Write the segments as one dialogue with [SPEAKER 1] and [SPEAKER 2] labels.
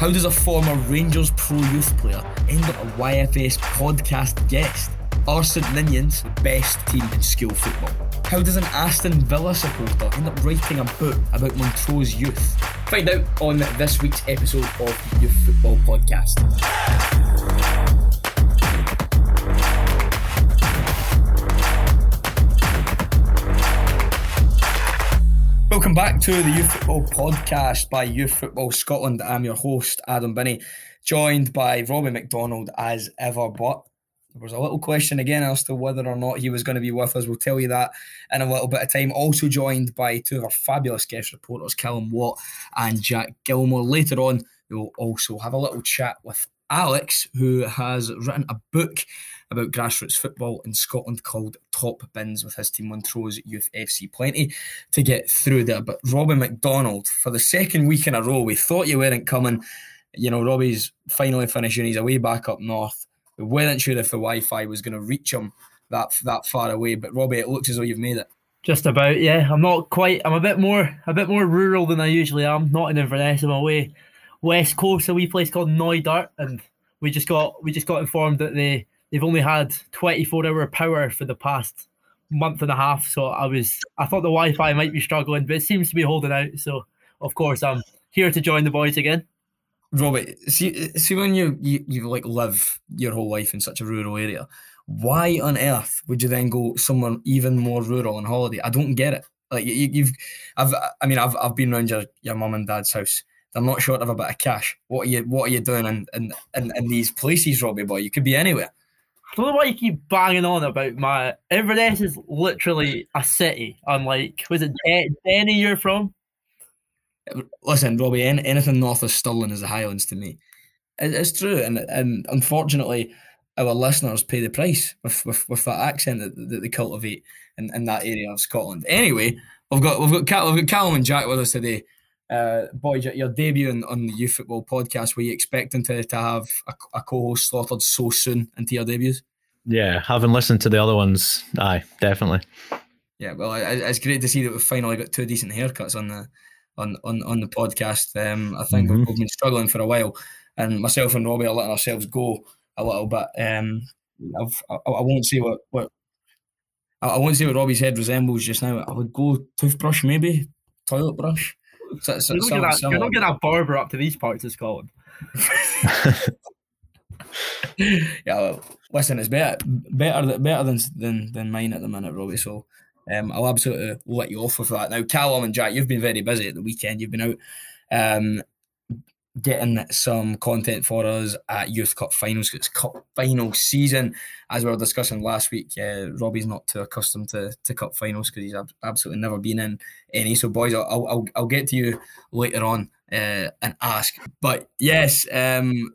[SPEAKER 1] How does a former Rangers pro youth player end up a YFS podcast guest? Are St Ninians the best team in school football? How does an Aston Villa supporter end up writing a book about Montrose youth? Find out on this week's episode of Youth Football Podcast. Welcome back to the Youth Football Podcast by Youth Football Scotland. I'm your host, Adam Binney, joined by Robbie McDonald as ever. But there was a little question again as to whether or not he was going to be with us. We'll tell you that in a little bit of time. Also joined by two of our fabulous guest reporters, Callum Watt and Jack Gilmore. Later on, we'll also have a little chat with Alex, who has written a book about grassroots football in Scotland called Top Bins with his team Montrose Youth FC. Plenty to get through there. But Robbie McDonald, for the second week in a row, we thought you weren't coming. You know, Robbie's finally finishing. He's away back up north. We weren't sure if the Wi Fi was going to reach him that that far away. But Robbie, it looks as though you've made it.
[SPEAKER 2] Just about, yeah. I'm not quite. I'm a bit more, a bit more rural than I usually am. Not in Inverness. I'm away west coast, a wee place called Knoydart, and we just got we just got informed that they they've only had 24 hour power for the past month and a half. So I was I thought the Wi-Fi might be struggling, but it seems to be holding out. So of course I'm here to join the boys again.
[SPEAKER 1] Robert, see, see when you, you you like live your whole life in such a rural area, why on earth would you then go somewhere even more rural on holiday? I don't get it. Like you, have I've, I mean, I've, I've been around your, your mum and dad's house. They're not short of a bit of cash. What are you, what are you doing in, in, in, in these places, Robbie boy? You could be anywhere.
[SPEAKER 2] I don't know why you keep banging on about my Inverness is literally a city. Unlike was it Denny you're from?
[SPEAKER 1] Listen, Robbie, any, anything north of Stirling is the Highlands to me. It's true, and and unfortunately, our listeners pay the price with with, with that accent that, that they cultivate in, in that area of Scotland. Anyway, we've got we've got Cal, we've got Callum and Jack with us today. Uh, boys, your debut on, on the Youth Football Podcast, were you expecting to, to have a, a co-host slaughtered so soon into your debuts?
[SPEAKER 3] Yeah, having listened to the other ones, aye, definitely.
[SPEAKER 1] Yeah, well, it's great to see that we've finally got two decent haircuts on the on on, on the podcast. Um, I think mm-hmm. we've been struggling for a while, and myself and Robbie are letting ourselves go a little bit. Um, I've, I, I won't say what what I won't say what Robbie's head resembles just now. I would go toothbrush, maybe toilet brush.
[SPEAKER 2] So, so, you're, not that, you're not barber up to these parts of Scotland.
[SPEAKER 1] yeah, well, listen, it's better better better than than than mine at the minute, Robbie. So um, I'll absolutely let you off with that. Now, Callum and Jack, you've been very busy at the weekend. You've been out um, getting some content for us at Youth Cup finals. Because it's Cup final season, as we were discussing last week. Uh, Robbie's not too accustomed to, to Cup finals because he's absolutely never been in any. So, boys, I'll I'll, I'll get to you later on uh, and ask. But yes, um,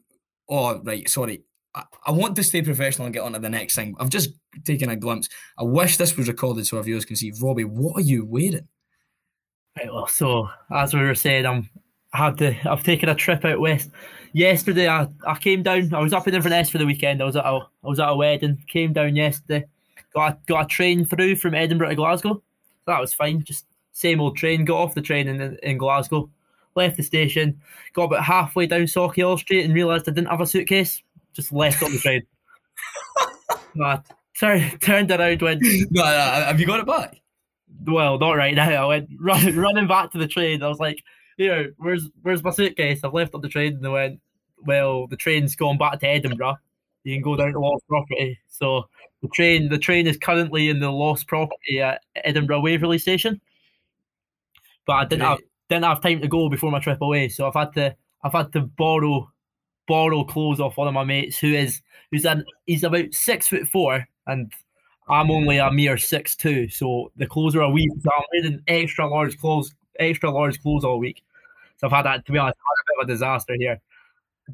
[SPEAKER 1] oh right, sorry. I, I want to stay professional and get on to the next thing. I've just taken a glimpse. I wish this was recorded so our viewers can see. Robbie, what are you wearing?
[SPEAKER 2] Right, well, so as we were saying, I'm I had to. I've taken a trip out west. Yesterday, I, I came down. I was up in Inverness for the weekend. I was at a I was at a wedding. Came down yesterday. Got a, got a train through from Edinburgh to Glasgow. So that was fine. Just same old train. Got off the train in in Glasgow. Left the station. Got about halfway down Sauchiehall Street and realised I didn't have a suitcase. Just left on the train. I sorry, turned around. Went.
[SPEAKER 1] No, no, have you got it back?
[SPEAKER 2] Well, not right now. I went running running back to the train. I was like you know, where's where's my suitcase? I've left on the train and they went, well, the train's going back to Edinburgh. You can go down to lost property. So the train the train is currently in the lost property at Edinburgh Waverley Station. But I didn't have didn't have time to go before my trip away, so I've had to I've had to borrow borrow clothes off one of my mates who is who's an he's about six foot four and I'm only a mere six two, so the clothes are a wee. So I'm wearing extra large clothes extra large clothes all week. So I've had that to be honest, had a bit of a disaster here.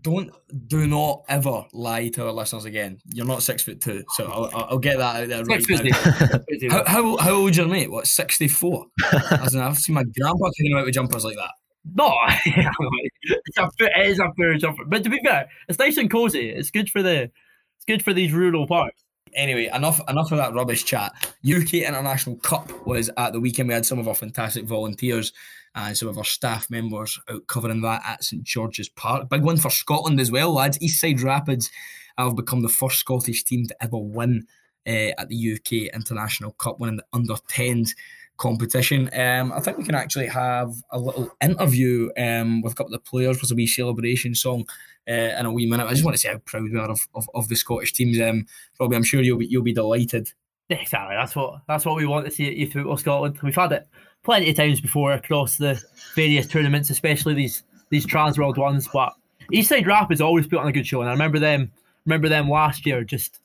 [SPEAKER 1] Don't do not ever lie to our listeners again. You're not six foot two, so I'll, I'll get that out there right now. how, how, how old's your mate? What sixty four? I've seen my grandpa taking out with jumpers like that.
[SPEAKER 2] No, it's a it is a fair jumper. But to be fair, it's nice and cozy. It's good for the it's good for these rural parts.
[SPEAKER 1] Anyway, enough enough of that rubbish chat. UK International Cup was at the weekend. We had some of our fantastic volunteers and some of our staff members out covering that at St George's Park. Big one for Scotland as well, lads. Eastside Rapids have become the first Scottish team to ever win uh, at the UK International Cup, winning the under 10s competition. Um, I think we can actually have a little interview um, with a couple of the players for a wee celebration song uh, in a wee minute. I just want to say how proud we are of, of, of the Scottish teams. Um, Robbie, I'm sure you'll be you'll be delighted.
[SPEAKER 2] Exactly. That's what that's what we want to see at Youth Football Scotland. We've had it plenty of times before across the various tournaments, especially these these Trans World ones. But Eastside Rapids always put on a good show, and I remember them remember them last year just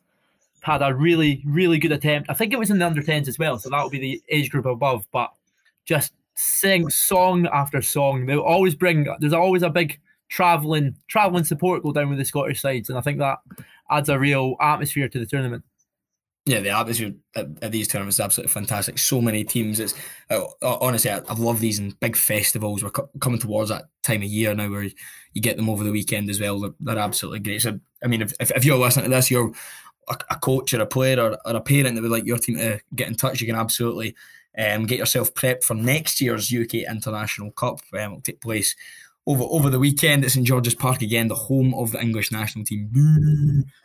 [SPEAKER 2] had a really really good attempt. I think it was in the under 10s as well, so that would be the age group above. But just sing song after song. They'll always bring. There's always a big traveling traveling support go down with the Scottish sides, and I think that adds a real atmosphere to the tournament.
[SPEAKER 1] Yeah, the atmosphere at, at, these tournaments is absolutely fantastic. So many teams. It's uh, honestly, I, love these and big festivals. We're co- coming towards that time of year now where you get them over the weekend as well. They're, they're absolutely great. So, I mean, if, if, if, you're listening to this, you're a, a coach or a player or, or, a parent that would like your team to get in touch, you can absolutely um, get yourself prepped for next year's UK International Cup. Um, it'll take place over over the weekend at St George's Park again, the home of the English national team.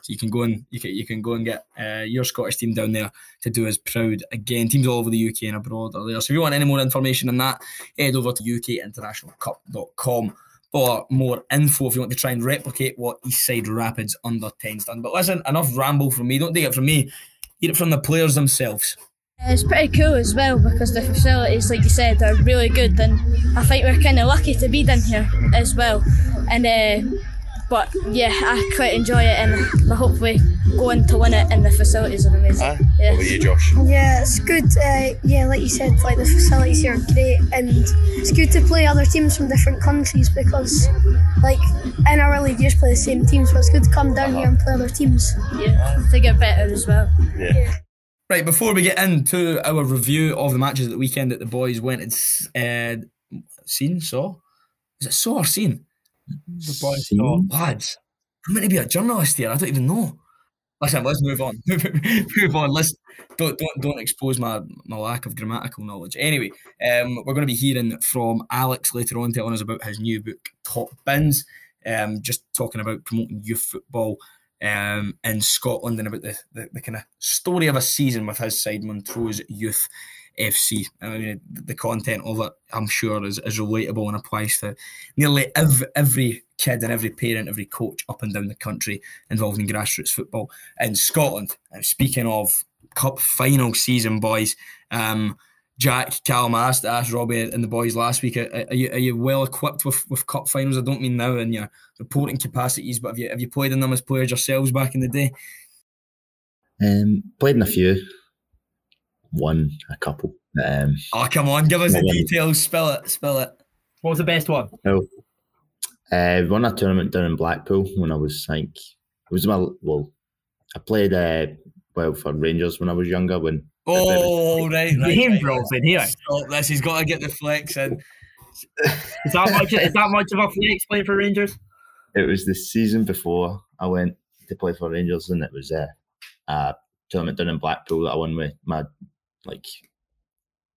[SPEAKER 1] So you can go and you can you can go and get uh, your Scottish team down there to do us proud again. Teams all over the UK and abroad are there. So if you want any more information on that, head over to ukinternationalcup.com for more info if you want to try and replicate what Eastside Rapids under 10's done. But listen, enough ramble from me. Don't take it from me. Hear it from the players themselves.
[SPEAKER 4] It's pretty cool as well because the facilities, like you said, are really good, and I think we're kind of lucky to be down here as well. And uh, but yeah, I quite enjoy it, and I hopefully going to win it. And the facilities are amazing.
[SPEAKER 5] Uh, yeah. What about you, Josh?
[SPEAKER 6] Yeah, it's good. Uh, yeah, like you said, like the facilities here are great, and it's good to play other teams from different countries because, like, in our league, you just play the same teams, but it's good to come down uh-huh. here and play other teams.
[SPEAKER 4] Yeah, to get better as well.
[SPEAKER 5] yeah. yeah.
[SPEAKER 1] Right, before we get into our review of the matches at the weekend that the boys went and uh, seen, saw, is it saw or seen?
[SPEAKER 2] The boys saw.
[SPEAKER 1] Lads, I'm meant to be a journalist here. I don't even know. Listen, let's move on. move on. Let's don't don't don't expose my my lack of grammatical knowledge. Anyway, um, we're going to be hearing from Alex later on, telling us about his new book, Top Bins. Um, just talking about promoting youth football um, in Scotland and about the, the, the kind of story of a season with his side, Montrose Youth FC. I mean, the content of it, I'm sure, is, is relatable and applies to nearly every, every kid and every parent, every coach up and down the country involved in grassroots football in Scotland. And speaking of cup final season, boys, um, Jack, Callum asked, asked Robbie and the boys last week, are, are, you, are you well equipped with, with cup finals? I don't mean now in your reporting capacities, but have you, have you played in them as players yourselves back in the day?
[SPEAKER 7] Um, played in a few, won a couple. Um,
[SPEAKER 1] oh, come on, give us the details. Spill it, spill it.
[SPEAKER 2] What was the best one?
[SPEAKER 7] Oh, uh, won a tournament down in Blackpool when I was like, it was my, well, I played uh, well for Rangers when I was younger when
[SPEAKER 1] Oh, right, right.
[SPEAKER 2] Game
[SPEAKER 1] right,
[SPEAKER 2] bros in here.
[SPEAKER 1] Stop this. He's got to get the flex in.
[SPEAKER 2] is that much? Is that much of a flex playing for Rangers?
[SPEAKER 7] It was the season before I went to play for Rangers, and it was a, a tournament down in Blackpool that I won with my like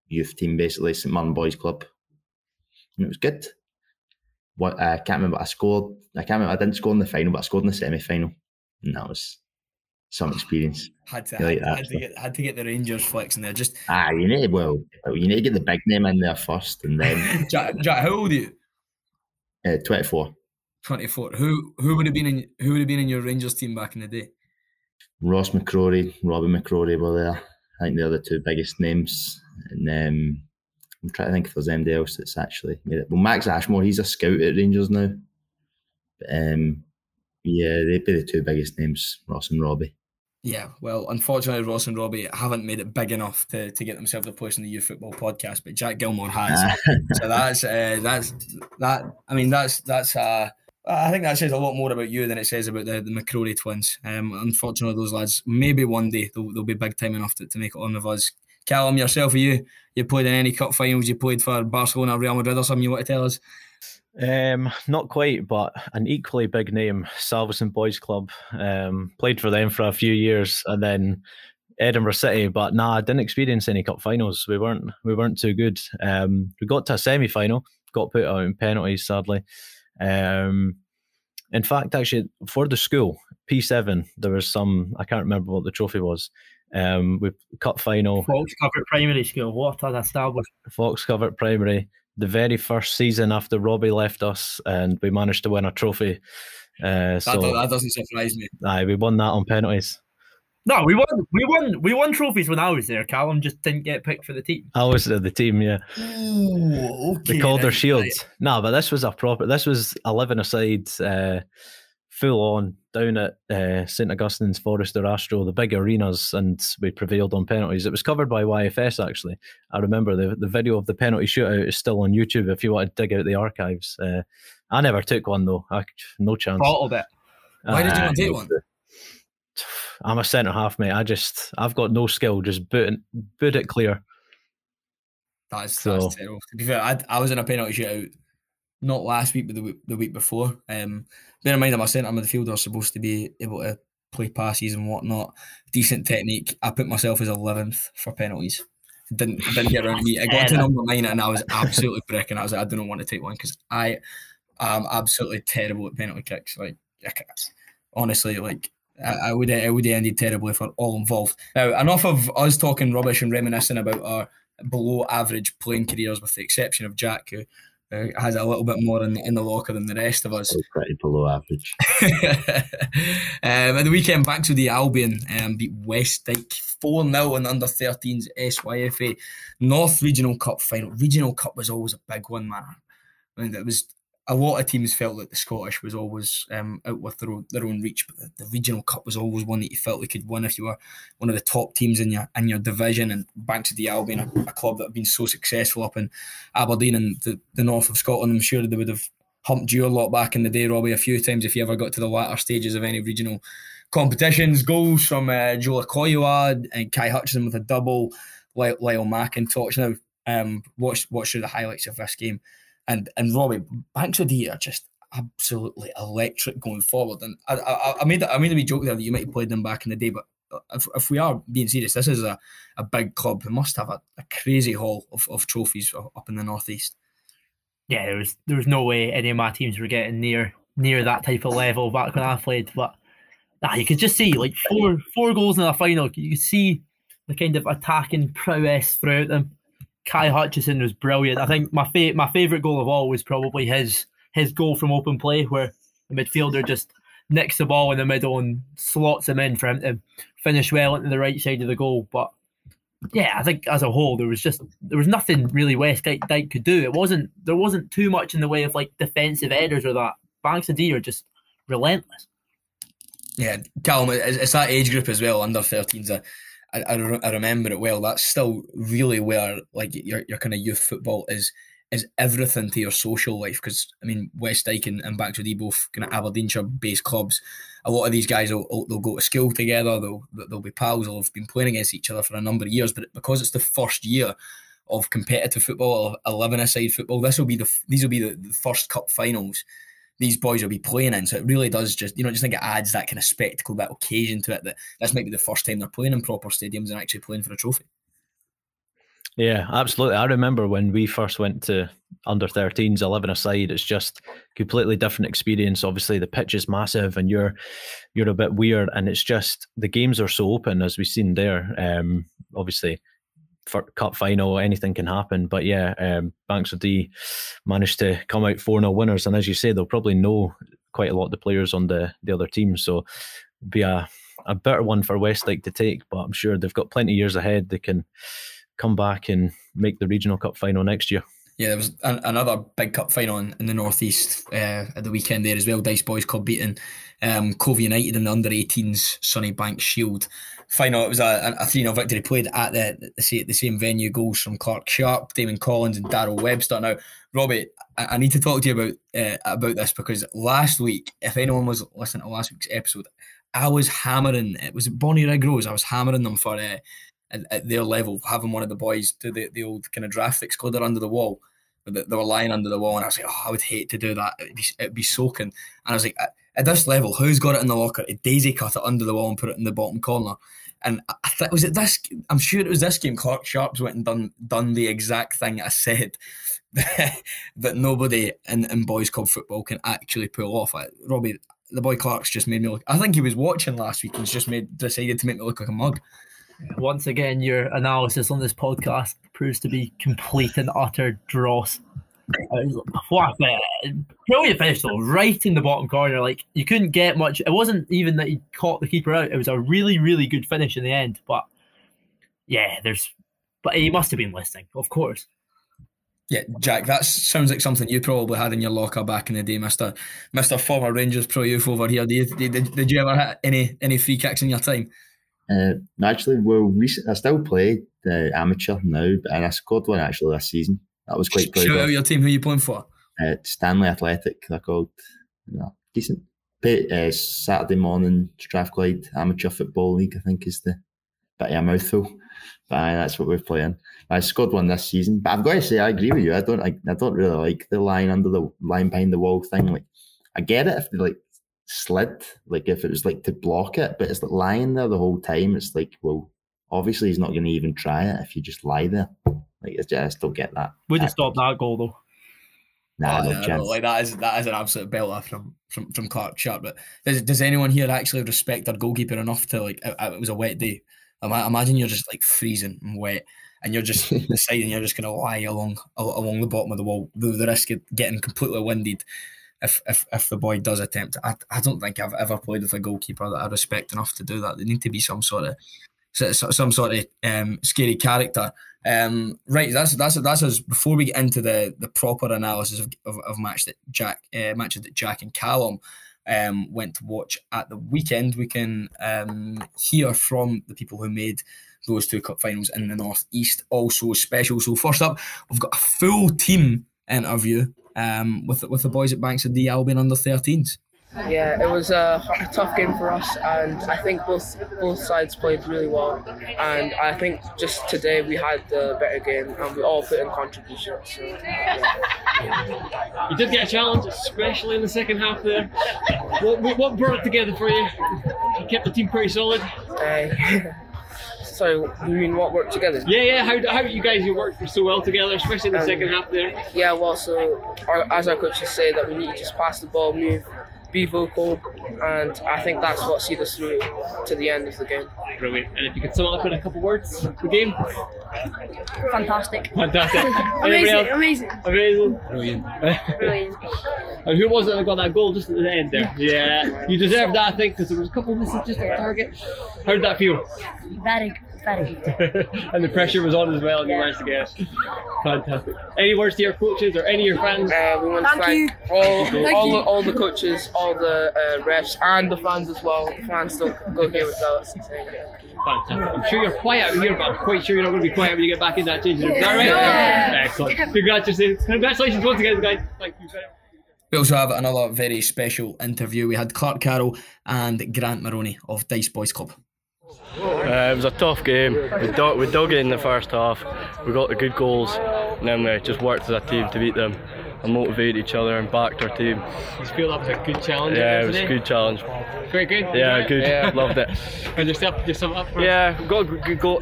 [SPEAKER 7] youth team, basically St Martin Boys Club, and it was good. What I can't remember. I scored. I can't remember. I didn't score in the final, but I scored in the semi final, and that was some experience.
[SPEAKER 1] Had to, like had, had, to get, had to get the Rangers flex in there. Just
[SPEAKER 7] ah, you need to, well, you need to get the big name in there first, and then.
[SPEAKER 1] Jack, Jack, how old are you?
[SPEAKER 7] Uh, Twenty four.
[SPEAKER 1] Twenty four. Who who would have been in who would have been in your Rangers team back in the day?
[SPEAKER 7] Ross McCrory, Robbie McCrory were there. I think they're the two biggest names, and um, I'm trying to think if there's anybody else that's actually made it. Well, Max Ashmore, he's a scout at Rangers now. But, um, yeah, they'd be the two biggest names, Ross and Robbie.
[SPEAKER 1] Yeah, well, unfortunately, Ross and Robbie haven't made it big enough to, to get themselves a place in the youth football podcast, but Jack Gilmore has. so that's uh, that's that. I mean, that's that's. Uh, I think that says a lot more about you than it says about the, the McCrory twins. Um, unfortunately, those lads maybe one day they'll, they'll be big time enough to, to make it on with us. Callum, yourself, are you you played in any cup finals? You played for Barcelona, Real Madrid, or something? You want to tell us?
[SPEAKER 3] Um, not quite, but an equally big name, Salvesen Boys Club. Um, played for them for a few years, and then Edinburgh City, but nah, I didn't experience any cup finals. We weren't we weren't too good. Um, we got to a semi final, got put out in penalties, sadly. Um, in fact, actually, for the school P7, there was some I can't remember what the trophy was. Um, we cup final.
[SPEAKER 2] Fox Covert Primary School. What an established.
[SPEAKER 3] Fox Covert Primary. The very first season after Robbie left us, and we managed to win a trophy. Uh,
[SPEAKER 1] That,
[SPEAKER 3] so
[SPEAKER 1] do- that doesn't surprise me.
[SPEAKER 3] aye, we won that on penalties.
[SPEAKER 2] No, we won. We won. We won trophies when I was there. Callum just didn't get picked for the team.
[SPEAKER 3] I was at the team, yeah.
[SPEAKER 1] Ooh, okay.
[SPEAKER 3] They called their
[SPEAKER 1] right,
[SPEAKER 3] shields. No, but this was a proper. This was eleven aside, uh, full on down at uh, St Augustine's Forrester Astro, the big arenas, and we prevailed on penalties. It was covered by YFS actually. I remember the the video of the penalty shootout is still on YouTube if you want to dig out the archives. Uh, I never took one though. I, no chance.
[SPEAKER 2] Bottled it.
[SPEAKER 1] Why did you
[SPEAKER 3] Uh,
[SPEAKER 1] not take one?
[SPEAKER 3] I'm a centre half, mate. I just I've got no skill. Just boot it, boot it clear.
[SPEAKER 1] That's,
[SPEAKER 3] So-
[SPEAKER 1] that's terrible. To be fair, I, I was in a penalty shootout not last week, but the week, the week before. Um, bear in mind, I'm a centre midfielder, supposed to be able to play passes and whatnot. Decent technique. I put myself as 11th for penalties. Didn't didn't get around me. I got to number nine and I was absolutely bricking. I was like, I don't want to take one because I am absolutely terrible at penalty kicks. Like, I honestly, like I, I would I would have ended terribly for all involved. Now, enough of us talking rubbish and reminiscing about our below average playing careers, with the exception of Jack, who has a little bit more in the, in the locker than the rest of us.
[SPEAKER 7] Was pretty below average.
[SPEAKER 1] um, at the weekend, back to the Albion um, beat Westdyke 4 0 in under 13s SYFA North Regional Cup final. Regional Cup was always a big one, man. I mean, it was a lot of teams felt that the Scottish was always um, out with their own, their own reach, but the, the regional cup was always one that you felt you could win if you were one of the top teams in your in your division. And Banks of the Albion, a, a club that have been so successful up in Aberdeen and the, the north of Scotland, I'm sure they would have humped you a lot back in the day, Robbie, a few times if you ever got to the latter stages of any regional competitions. Goals from uh, Joe and Kai Hutchinson with a double, Lyle, Lyle McIntosh. Now, um, watch watch through the highlights of this game, and and Robbie Banks o' Dee are just absolutely electric going forward. And I, I, I made I made a wee joke there that you might have played them back in the day, but if, if we are being serious, this is a, a big club who must have a, a crazy haul of, of trophies up in the northeast.
[SPEAKER 2] Yeah, there was there was no way any of my teams were getting near near that type of level back when I played. But nah, you could just see like four four goals in a final. You could see the kind of attacking prowess throughout them. Kai Hutchison was brilliant. I think my fa- my favorite goal of all was probably his his goal from open play, where the midfielder just nicks the ball in the middle and slots him in for him to finish well into the right side of the goal. But yeah, I think as a whole there was just there was nothing really Westdyke, could do. It wasn't there wasn't too much in the way of like defensive headers or that. Banks o' Dee are just relentless.
[SPEAKER 1] Yeah, Callum, it's, it's that age group as well, under 13s. I, I, remember it well. That's still really where like your, your kind of youth football is is everything to your social life. Because I mean, Westdyke and, and Dee both kind of Aberdeenshire based clubs. A lot of these guys will, they'll go to school together. They'll they'll be pals. They'll have been playing against each other for a number of years. But because it's the first year of competitive football, eleven aside football, this will be the these will be the, the first cup finals these boys will be playing in. So it really does just, you know, just think it adds that kind of spectacle, that occasion to it that this might be the first time they're playing in proper stadiums and actually playing for a trophy.
[SPEAKER 3] Yeah, absolutely. I remember when we first went to under 13s, 11 aside, it's just completely different experience. Obviously, the pitch is massive and you're you're a bit weird, and it's just the games are so open as we've seen there. Um, obviously, cup final, anything can happen. But yeah, um, Banks o' Dee managed to come out 4 0 winners. And as you say, they'll probably know quite a lot of the players on the, the other teams. So be a, a better one for Westdyke to take. But I'm sure they've got plenty of years ahead. They can come back and make the regional cup final next year.
[SPEAKER 1] Yeah, there was an, another big cup final in, in the northeast uh, at the weekend there as well. Dyce Boys Club beating um, Cove United in the under 18s Sunny Bank Shield final. It was a, a 3 0 victory played at the, the, same, venue. Goals from Clark Sharp, Damon Collins, and Daryl Webster. Now, Robbie, I, I, need to talk to you about uh, about this because last week, if anyone was listening to last week's episode, I was hammering. It was Bonnyrigg Rose. I was hammering them for. Uh, at, at, their level, having one of the boys do the, the old kind of draft excluder under the wall. They were lying under the wall, and I was like, oh, I would hate to do that. It'd be, it'd be soaking. And I was like, at, at this level, who's got it in the locker? A daisy cut it under the wall and put it in the bottom corner. And I th- was it this? I'm sure it was this game. Clark Sharps went and done done the exact thing I said that nobody in, in boys club football can actually pull off. I, Robbie, the boy Clark's just made me look. I think he was watching last week and just made decided to make me look like a mug.
[SPEAKER 2] Once again, your analysis on this podcast proves to be complete and utter dross. What a brilliant finish though, right in the bottom corner. Like you couldn't get much. It wasn't even that he caught the keeper out. It was a really, really good finish in the end. But yeah, there's. But he must have been listening, of course.
[SPEAKER 1] Yeah, Jack, that sounds like something you probably had in your locker back in the day, Mister Mister Former Rangers Pro Youth over here. Did you, did, did you ever hit any any free kicks in your time?
[SPEAKER 7] Uh, actually, well, recent, I still play the amateur now, and I scored one actually this season. That was quite
[SPEAKER 1] proud. Shout out your team. Who are you playing for?
[SPEAKER 7] Uh, Stanley Athletic. They're called. You know, decent. Uh, Saturday morning Strathclyde Amateur Football League. I think is the bit of a mouthful. But aye, that's what we're playing. I scored one this season, but I've got to say I agree with you. I don't. I, I don't really like the line under the line behind the wall thing. Like, I get it if they like slid, like if it was like to block it, but it's like lying there the whole time. It's like, well, obviously he's not going to even try it if you just lie there. Like, I just don't get that.
[SPEAKER 2] Would have stopped that goal though.
[SPEAKER 7] Nah, oh, no yeah,
[SPEAKER 1] like that is that is an absolute belter from from from Clark Sharp. But does, does anyone here actually respect their goalkeeper enough to like? It, it was a wet day. I imagine you're just like freezing and wet, and you're just deciding you're just going to lie along along the bottom of the wall, the, the risk of getting completely winded. If, if, if the boy does attempt, I, I don't think I've ever played with a goalkeeper that I respect enough to do that. They need to be some sort of some sort of um, scary character. Um, right, that's that's that's us. Before we get into the the proper analysis of, of, of match that Jack uh, matches that Jack and Callum um, went to watch at the weekend, we can um, hear from the people who made those two cup finals in the northeast. Also special. So first up, we've got a full team interview um, with with the boys at Banks of the Albion under 13s.
[SPEAKER 5] Yeah, it was a, a, tough game for us, and I think both both sides played really well. And I think just today we had the better game, and we all put in contributions. So,
[SPEAKER 8] yeah. You did get a challenge, especially in the second half. There, what, what brought it together for you? You kept the team pretty solid.
[SPEAKER 5] Uh, So you mean what worked together?
[SPEAKER 8] Yeah, yeah. How, how you guys you worked so well together, especially in the um, second half there.
[SPEAKER 5] Yeah, well, so our, as our coaches say that we need to just pass the ball, move, be vocal, and I think that's what sees us through to the end of the game.
[SPEAKER 8] Brilliant. And if you could sum up in a couple words, the game.
[SPEAKER 6] Fantastic.
[SPEAKER 8] Fantastic.
[SPEAKER 6] amazing, amazing.
[SPEAKER 8] Amazing.
[SPEAKER 2] Brilliant.
[SPEAKER 6] Brilliant.
[SPEAKER 8] and who was it that got that goal just at the end there? Yeah, you deserve that, I think, because there was a couple of misses just at target. How did that feel?
[SPEAKER 6] Very
[SPEAKER 8] and the pressure was on as well, and yeah. you managed to get it. Fantastic. Any words to your coaches or any of your fans?
[SPEAKER 5] Uh, we want
[SPEAKER 6] thank
[SPEAKER 5] to thank
[SPEAKER 6] you.
[SPEAKER 5] all,
[SPEAKER 6] thank
[SPEAKER 5] all,
[SPEAKER 6] you.
[SPEAKER 5] The, all the coaches, all the uh, refs, and the fans as well. The fans don't go here without us.
[SPEAKER 8] Fantastic. I'm sure you're quiet out here, but I'm quite sure you're not going to be quiet when you get back in that changing room. Is that right?
[SPEAKER 6] Yeah.
[SPEAKER 8] Excellent. Congratulations. Congratulations once again, guys. Thank you very much.
[SPEAKER 1] We also have another very special interview. We had Clark Carroll and Grant Maroney of Dyce Boys Club.
[SPEAKER 9] Uh, it was a tough game. We dug, we dug it in the first half. We got the good goals, and then we just worked as a team to beat them and motivated each other and backed our team.
[SPEAKER 8] You feel that was a good challenge?
[SPEAKER 9] Yeah, it was a good challenge.
[SPEAKER 8] Very good.
[SPEAKER 9] Yeah, good.
[SPEAKER 8] Yeah.
[SPEAKER 9] Loved it.
[SPEAKER 8] and yourself, yourself up? For
[SPEAKER 9] yeah, got good goal,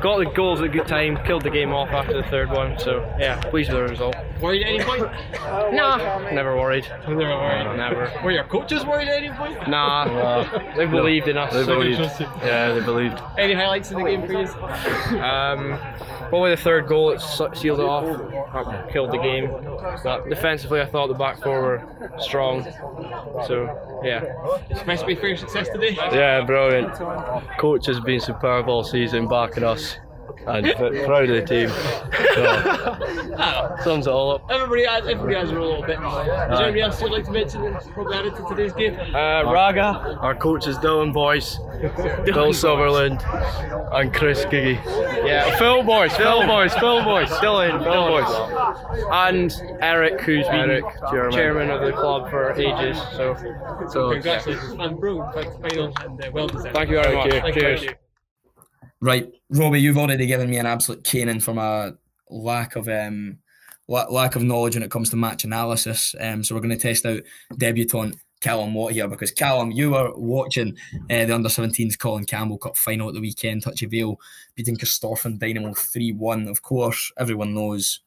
[SPEAKER 9] got the goals at a good time. Killed the game off after the third one. So yeah, pleased with the result.
[SPEAKER 8] Worried at any point?
[SPEAKER 9] nah, never worried.
[SPEAKER 8] Never worried.
[SPEAKER 9] No, never.
[SPEAKER 8] Were your coaches worried at any point?
[SPEAKER 9] Nah, nah. they believed in us. They
[SPEAKER 8] so
[SPEAKER 9] believed. Yeah, they believed.
[SPEAKER 8] Any highlights in the game for you?
[SPEAKER 9] Um, probably the third goal. It sealed it off. Killed the game. But defensively, I thought the back four were strong. So yeah.
[SPEAKER 8] It's nice to be for success today.
[SPEAKER 9] Yeah, brilliant. Coach has been superb all season, backing us and proud of the team. So, sums it all up.
[SPEAKER 8] Everybody has, everybody has a little bit. Is there anybody else you'd like to mention that's probably added to today's game?
[SPEAKER 9] Uh, Raga, our coach is Dylan Boyce, Bill Sutherland, and Chris Giggy. Yeah, Phil Boyce, Phil Boyce, Phil Boyce, Dylan, Phil Boyce, and Eric, who's been Eric, chairman. chairman of the club for ages. So, so
[SPEAKER 8] Congratulations, and brilliant final and uh, well deserved.
[SPEAKER 9] Thank you very much.
[SPEAKER 8] Thank you.
[SPEAKER 9] Cheers.
[SPEAKER 8] Thank you.
[SPEAKER 1] Right, Robbie, you've already given me an absolute caning from a lack of um, lack of knowledge when it comes to match analysis. Um, so we're going to test out debutant Callum Watt here because Callum, you were watching uh, the under 17s Colin Campbell Cup final at the weekend. Hutchie Vale beating Corstorphine Dynamo 3 1. Of course, everyone knows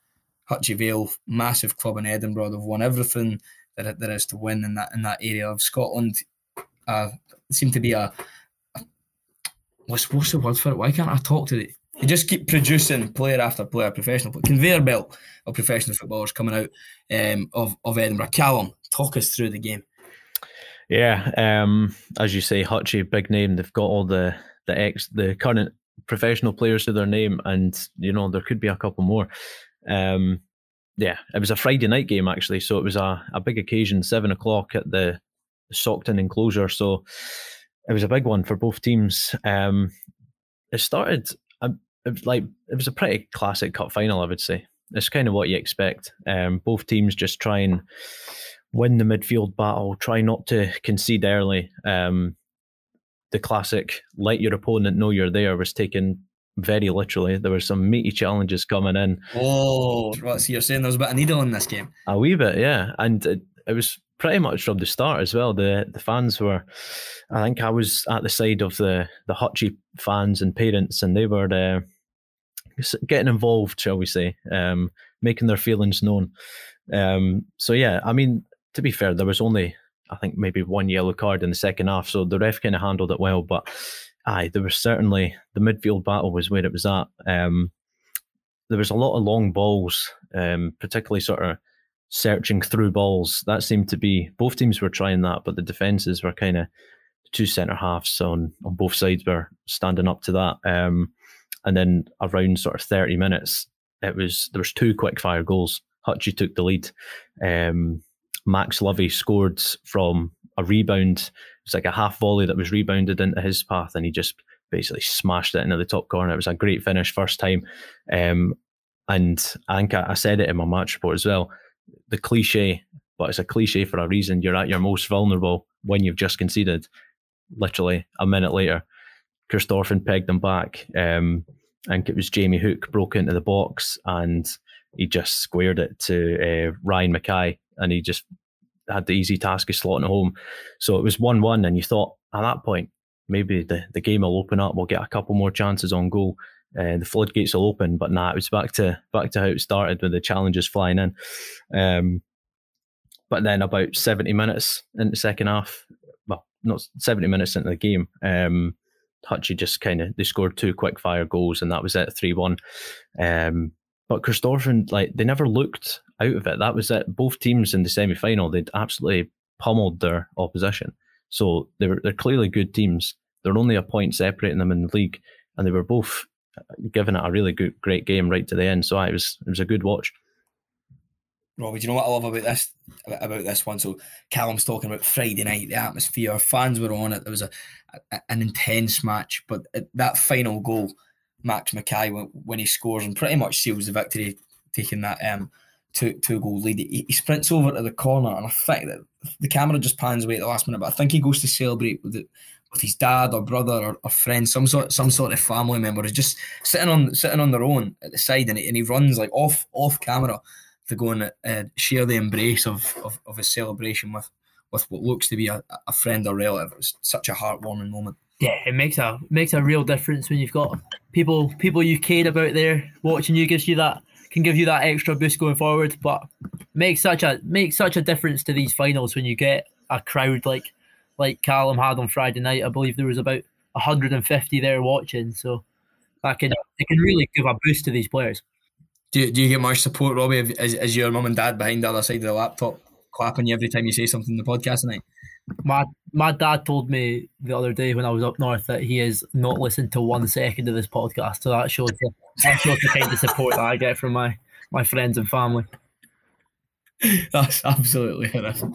[SPEAKER 1] Hutchie Vale, massive club in Edinburgh. They've won everything that there is to win in that in that area of Scotland. Uh, seem to be a, a what's what's the word for it? Why can't I talk to it? They just keep producing player after player, professional conveyor belt of professional footballers coming out um, of of Edinburgh. Callum, talk us through the game.
[SPEAKER 3] Yeah, um, as you say, Hutchie, big name. They've got all the the ex the current professional players to their name, and you know there could be a couple more. Um, yeah, it was a Friday night game actually, so it was a, a big occasion, seven o'clock at the Saughton enclosure. So it was a big one for both teams. Um, it started um, it was like it was a pretty classic cup final, I would say. It's kind of what you expect. Um, both teams just try and win the midfield battle, try not to concede early. Um, the classic let your opponent know you're there was taken very literally. There were some meaty challenges coming in.
[SPEAKER 1] Oh. So you're saying there was a bit of needle in this game?
[SPEAKER 3] A wee bit, yeah. And it, it was pretty much from the start as well. The the fans were, I think I was at the side of the the Hutchie fans and parents, and they were uh, getting involved, shall we say, um, making their feelings known. Um, so yeah, I mean, to be fair, there was only I think maybe one yellow card in the second half, so the ref kind of handled it well. But aye, there was certainly the midfield battle was where it was at. Um, there was a lot of long balls, um, particularly sort of searching through balls. That seemed to be both teams were trying that, but the defenses were kind of two centre halves on on both sides were standing up to that. Um, and then around sort of thirty minutes, it was there was two quick fire goals. Hutchie took the lead. Um, Max Lovey scored from a rebound. It's like a half volley that was rebounded into his path, and he just basically smashed it into the top corner. It was a great finish, first time. Um, and I think I, said it in my match report as well. The cliche, but it's a cliche for a reason. You're at your most vulnerable when you've just conceded. Literally a minute later, Corstorphine pegged them back. Um, I think it was Jamie Hook broke into the box and he just squared it to uh, Ryan Mackay, and he just had the easy task of slotting home. So it was one-one, and you thought at that point maybe the, the game will open up. We'll get a couple more chances on goal. Uh, the floodgates will open, but nah, it was back to back to how it started with the challenges flying in. Um, but then about seventy minutes in the second half, well, not seventy minutes into the game, um, Hutchie just kind of they scored two quick fire goals, and that was it, three one. Um, but Corstorphine, like they never looked out of it. That was it. Both teams in the semi final, they'd absolutely pummeled their opposition. So they were they're clearly good teams. They're only a point separating them in the league, and they were both giving it a really good, great game right to the end. So it was it was a good watch.
[SPEAKER 1] Robbie, do you know what I love about this about this one? So Callum's talking about Friday night, the atmosphere, fans were on it. There was a, a an intense match, but that final goal Max Mackay when, when he scores and pretty much seals the victory, taking that um, two two goal lead. He, he, sprints over to the corner, and I think that the camera just pans away at the last minute. But I think he goes to celebrate with it with his dad or brother or, or friend, some sort some sort of family member is just sitting on sitting on their own at the side, and he, and he runs like off off camera to go and uh, share the embrace of, of of his celebration with with what looks to be a, a friend or relative. It was such a heartwarming moment
[SPEAKER 2] yeah, it makes a makes a real difference when you've got people people you care about there watching you gives you that can give you that extra boost going forward. But makes such a makes such a difference to these finals when you get a crowd like like Callum had on Friday night. I believe there was about 150 there watching, so that can it can really give a boost to these players.
[SPEAKER 1] Do you, do you get much support, Robbie? Is, is your mum and dad behind the other side of the laptop clapping you every time you say something in the podcast tonight?
[SPEAKER 2] My my dad told me the other day when I was up north that he has not listened to one second of this podcast. So that shows the, that shows the kind the support that I get from my my friends and family.
[SPEAKER 1] That's absolutely horrific.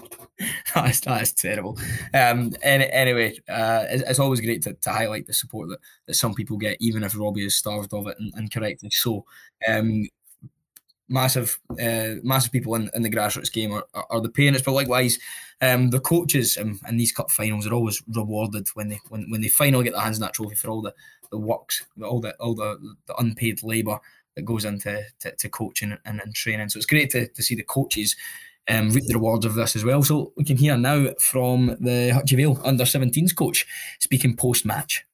[SPEAKER 1] That's that's terrible. Um. Any, anyway, uh, it's, it's, always great to, to highlight the support that, that some people get, even if Robbie is starved of it, and, and correctly so. Um massive, uh, massive people in, in the grassroots game are, are, are the parents, but likewise, um, the coaches in, in these cup finals are always rewarded when they when, when they finally get their hands on that trophy for all the, the works, all the all the, the unpaid labour that goes into to, to coaching and, and training. So it's great to, to see the coaches um, reap the rewards of this as well. So we can hear now from the Hutchie Vale under 17s coach speaking post match.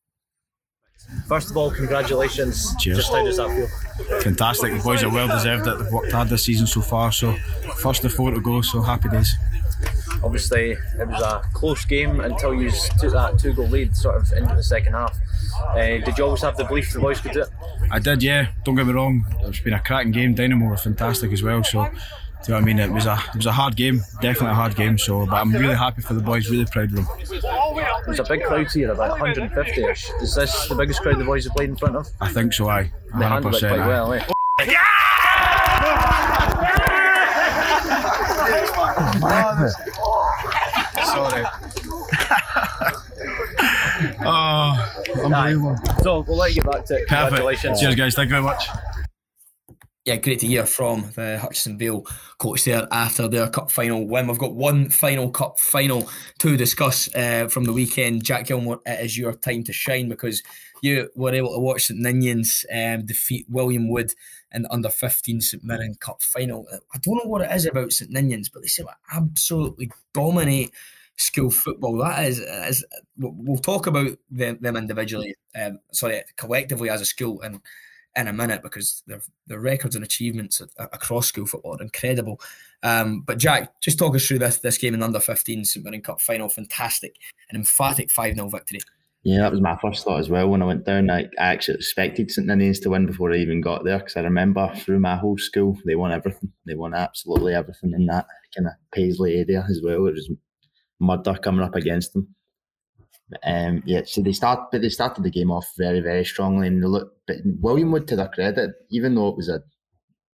[SPEAKER 3] First of all, congratulations.
[SPEAKER 10] Cheers.
[SPEAKER 3] Just how does that feel?
[SPEAKER 10] Fantastic. The boys are well deserved it. They've worked hard this season so far. So, first of four to go. So, happy days.
[SPEAKER 3] Obviously, it was a close game until you took that two goal lead sort of into the second half. Uh, did you always have the belief the boys could do it?
[SPEAKER 10] I did, yeah. Don't get me wrong. It's been a cracking game. Dynamo were fantastic as well. So, do you know what I mean? It was a it was a hard game, definitely a hard game. So, but I'm really happy for the boys. Really proud of them.
[SPEAKER 3] There's a big crowd here, about 150ish. Is this the biggest crowd the boys have played in front of?
[SPEAKER 10] I think so. I.
[SPEAKER 3] They handled it
[SPEAKER 10] 100%.
[SPEAKER 3] quite
[SPEAKER 10] aye.
[SPEAKER 3] well, eh?
[SPEAKER 10] Sorry. oh, unbelievable.
[SPEAKER 3] So we'll let you get back to it.
[SPEAKER 10] Perfect.
[SPEAKER 3] Congratulations.
[SPEAKER 10] Cheers, guys. Thank you very much.
[SPEAKER 1] Yeah, great to hear from the Hutchison Vale coach there after their cup final win. We've got one final cup final to discuss uh, from the weekend. Jack Gilmore, it is your time to shine because you were able to watch St Ninians um, defeat William Wood in the under 15 St Mirren Cup final. I don't know what it is about St Ninians, but they seem to absolutely dominate school football. That is, is we'll we'll talk about them, them individually, um, sorry, collectively as a school and in a minute because their their records and achievements across school football are incredible. Um, but Jack, just talk us through this this game in the under 15 St Mirren Cup final. Fantastic, an emphatic 5 0 victory.
[SPEAKER 7] Yeah, that was my first thought as well when I went down. I, I actually expected St Ninians to win before I even got there because I remember through my whole school they won everything. They won absolutely everything in that kind of Paisley area as well. It was murder coming up against them. Um, yeah, so they start, but they started the game off very, very strongly, and they look. But William Wood, to their credit, even though it was a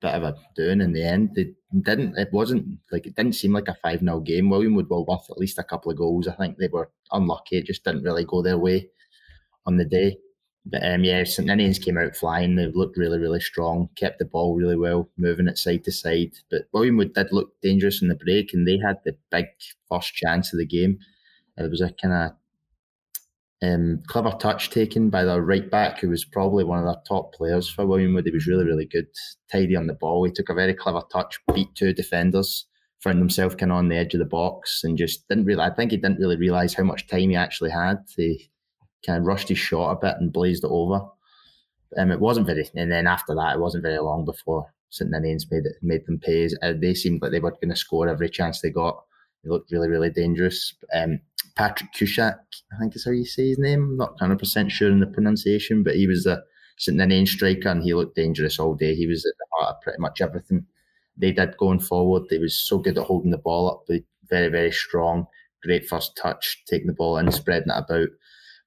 [SPEAKER 7] bit of a doing in the end, they didn't. It wasn't like it didn't seem like a five 0 game. William Wood were worth at least a couple of goals. I think they were unlucky; it just didn't really go their way on the day. But um, yeah, St Ninians came out flying. They looked really, really strong, kept the ball really well, moving it side to side. But William Wood did look dangerous in the break, and they had the big first chance of the game. It was a kind of um, clever touch taken by their right back, who was probably one of their top players for William Wood. He was really, really good, tidy on the ball. He took a very clever touch, beat two defenders, found himself kind of on the edge of the box, and just didn't really. I think he didn't really realise how much time he actually had. He kind of rushed his shot a bit and blazed it over. Um, it wasn't very, and then after that, it wasn't very long before St Ninians made it, made them pay. Uh, they seemed like they were going to score every chance they got. They looked really, really dangerous. Um, Patrick Kushak, I think is how you say his name. I'm not 100% sure in the pronunciation, but he was a St Ninian striker and he looked dangerous all day. He was at the heart of pretty much everything they did going forward. They was so good at holding the ball up, very, very strong. Great first touch, taking the ball and spreading it about.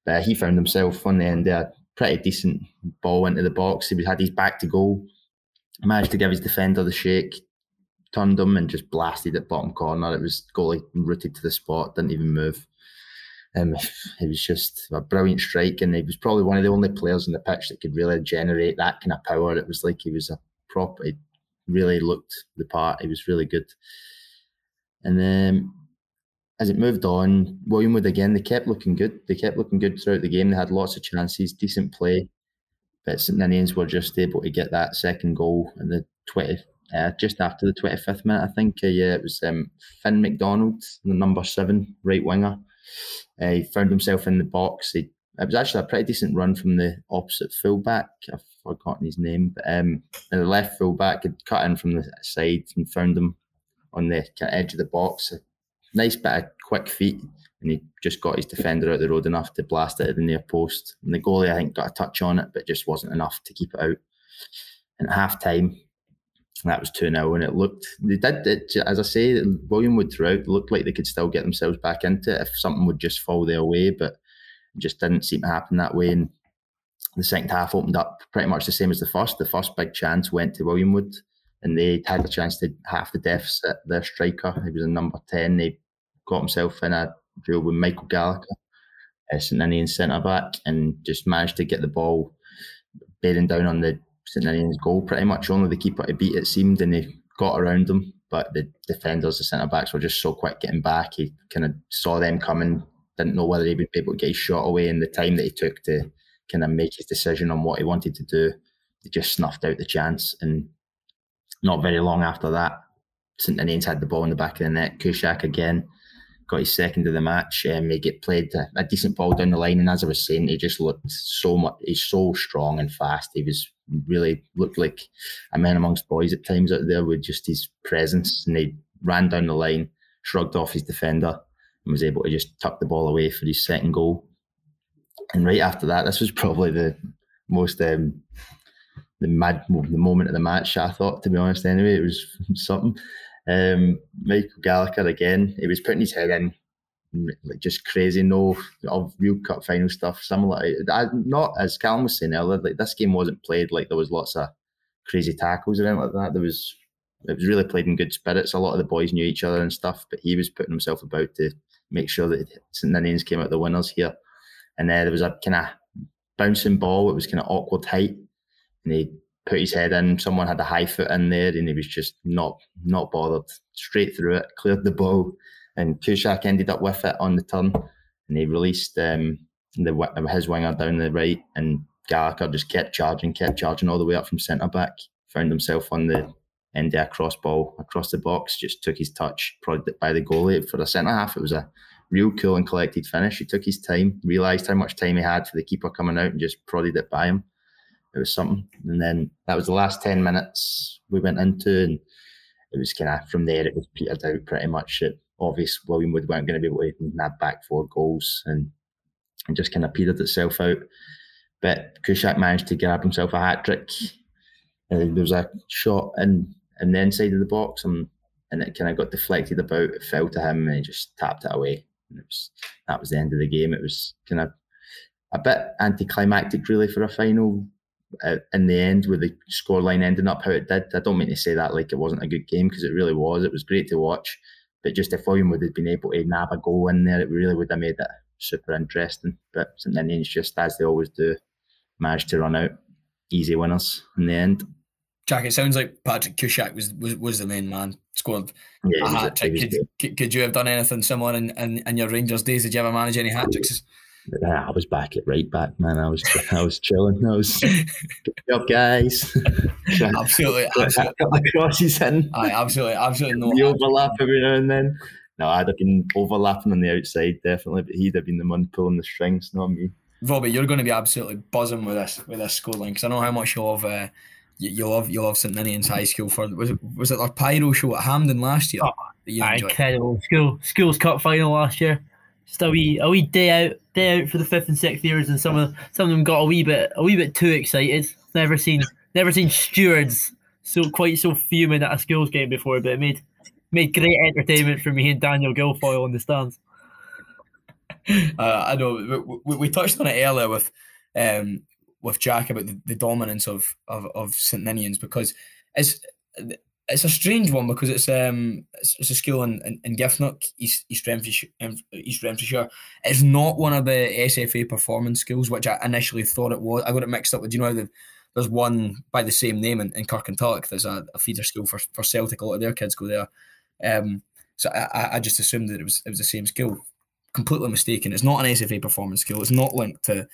[SPEAKER 7] But uh, he found himself on the end there, uh, pretty decent ball into the box. He had his back to goal, managed to give his defender the shake, turned him and just blasted it bottom corner. It was goalie rooted to the spot, didn't even move. Um, it was just a brilliant strike, and he was probably one of the only players on the pitch that could really generate that kind of power. It was like he was a prop. He really looked the part. He was really good. And then as it moved on, William Wood again, they kept looking good. They kept looking good throughout the game. They had lots of chances, decent play. But St Ninians were just able to get that second goal in the 20, uh, just after the 25th minute, I think. Uh, yeah, it was um, Finn McDonald, the number seven right winger. Uh, he found himself in the box. He, it was actually a pretty decent run from the opposite fullback. I've forgotten his name. But, um, the left fullback had cut in from the side and found him on the edge of the box. A nice bit of quick feet, and he just got his defender out the road enough to blast it at the near post. And the goalie, I think, got a touch on it, but just wasn't enough to keep it out. And at half time, that was 2 0. And it looked, they did, it, as I say, William Wood throughout looked like they could still get themselves back into it if something would just fall their way, but it just didn't seem to happen that way. And the second half opened up pretty much the same as the first. The first big chance went to William Wood, and they had a chance to half the deficit. Their striker, he was a number 10, they got himself in a duel with Michael Gallagher, uh, St Ninian centre back, and just managed to get the ball bearing down on the St Ninian's goal pretty much. Only the keeper to beat it seemed, and they got around them. But the defenders, the centre backs, were just so quick getting back. He kind of saw them coming, didn't know whether he would be able to get his shot away. And the time that he took to kind of make his decision on what he wanted to do, he just snuffed out the chance. And not very long after that, St. Ninians had the ball in the back of the net. Kushak again got his second of the match. Um, he get played a, a, decent ball down the line, and as I was saying, he just looked so much. He's so strong and fast. He was really looked like a man amongst boys at times out there with just his presence, and he ran down the line, shrugged off his defender, and was able to just tuck the ball away for his second goal. And right after that, this was probably the most um, the mad the moment of the match. I thought, to be honest, anyway, it was something. Um, Michael Gallagher again, he was putting his head in like just crazy, no of real cup final stuff. Similar, I, not as Callum was saying earlier, like this game wasn't played like there was lots of crazy tackles anything like that. There was it was really played in good spirits. A lot of the boys knew each other and stuff, but he was putting himself about to make sure that St Ninians came out the winners here. And then there was a kind of bouncing ball. It was kind of awkward height, and he put his head in. Someone had a high foot in there, and he was just not not bothered. Straight through it, cleared the ball, and Kushak ended up with it on the turn, and he released um, the his winger down the right, and Gallagher just kept charging, kept charging all the way up from centre back. Found himself on the end of a cross ball across the box, just took his touch, prodded it by the goalie. For a centre half, it was a real cool and collected finish. He took his time, realised how much time he had for the keeper coming out, and just prodded it by him. It was something. And then that was the last 10 minutes we went into, and it was kind of from there, it was petered out pretty much. It, obvious Williamwood weren't going to be able to nab back four goals and, and just kind of petered itself out. But Kushak managed to grab himself a hat trick. And there was a shot in, in the inside of the box, and, and it kind of got deflected about. It fell to him, and he just tapped it away. And it was that was the end of the game. It was kind of a bit anticlimactic, really, for a final. Uh, in the end, with the scoreline ending up how it did, I don't mean to say that like it wasn't a good game because it really was. It was great to watch, but just if William would have been able to nab a goal in there, it really would have made it super interesting. But St Ninians just as they always do, managed to run out easy winners in the end.
[SPEAKER 1] Jack, it sounds like Patrick Kushak was was, was the main man. Scored yeah, a hat trick. Could, could, you have done anything similar in, in, in, your Rangers days? Did you ever manage any hat tricks?
[SPEAKER 7] Yeah, I was back at right back, man. I was I was chilling. I was good job, guys.
[SPEAKER 1] absolutely, absolutely.
[SPEAKER 7] The crosses in.
[SPEAKER 1] I absolutely, absolutely no.
[SPEAKER 7] The overlap every now and then. No, I'd have been overlapping on the outside definitely, but he'd have been the one pulling the strings, not me.
[SPEAKER 1] Robbie, you're going to be absolutely buzzing with this with this scoreline because I know how much you love uh, you, you love you love St Ninians High School for was it was it their pyro show at Hampden last year? Oh,
[SPEAKER 2] incredible school schools cup final last year. Just a wee a wee day out day out for the fifth and sixth years, and some of some of them got a wee bit a wee bit too excited. Never seen never seen stewards so quite so fuming at a schools game before, but it made made great entertainment for me and Daniel Guilfoyle in the stands.
[SPEAKER 1] Uh, I know we, we, touched on it earlier with um, with Jack about the, the dominance of, of, of St Ninians because it's it's a strange one because it's um it's, it's a school in, in, in Giffnock, East Renfrewshire, East Renfrewshire. It's not one of the SFA performance schools, which I initially thought it was. I got it mixed up with you know the, there's one by the same name in, in Kirkintilloch. There's a, a, feeder school for, for Celtic. A lot of their kids go there. Um, so I, I just assumed that it was it was the same school. Completely mistaken. It's not an SFA performance school. It's not linked to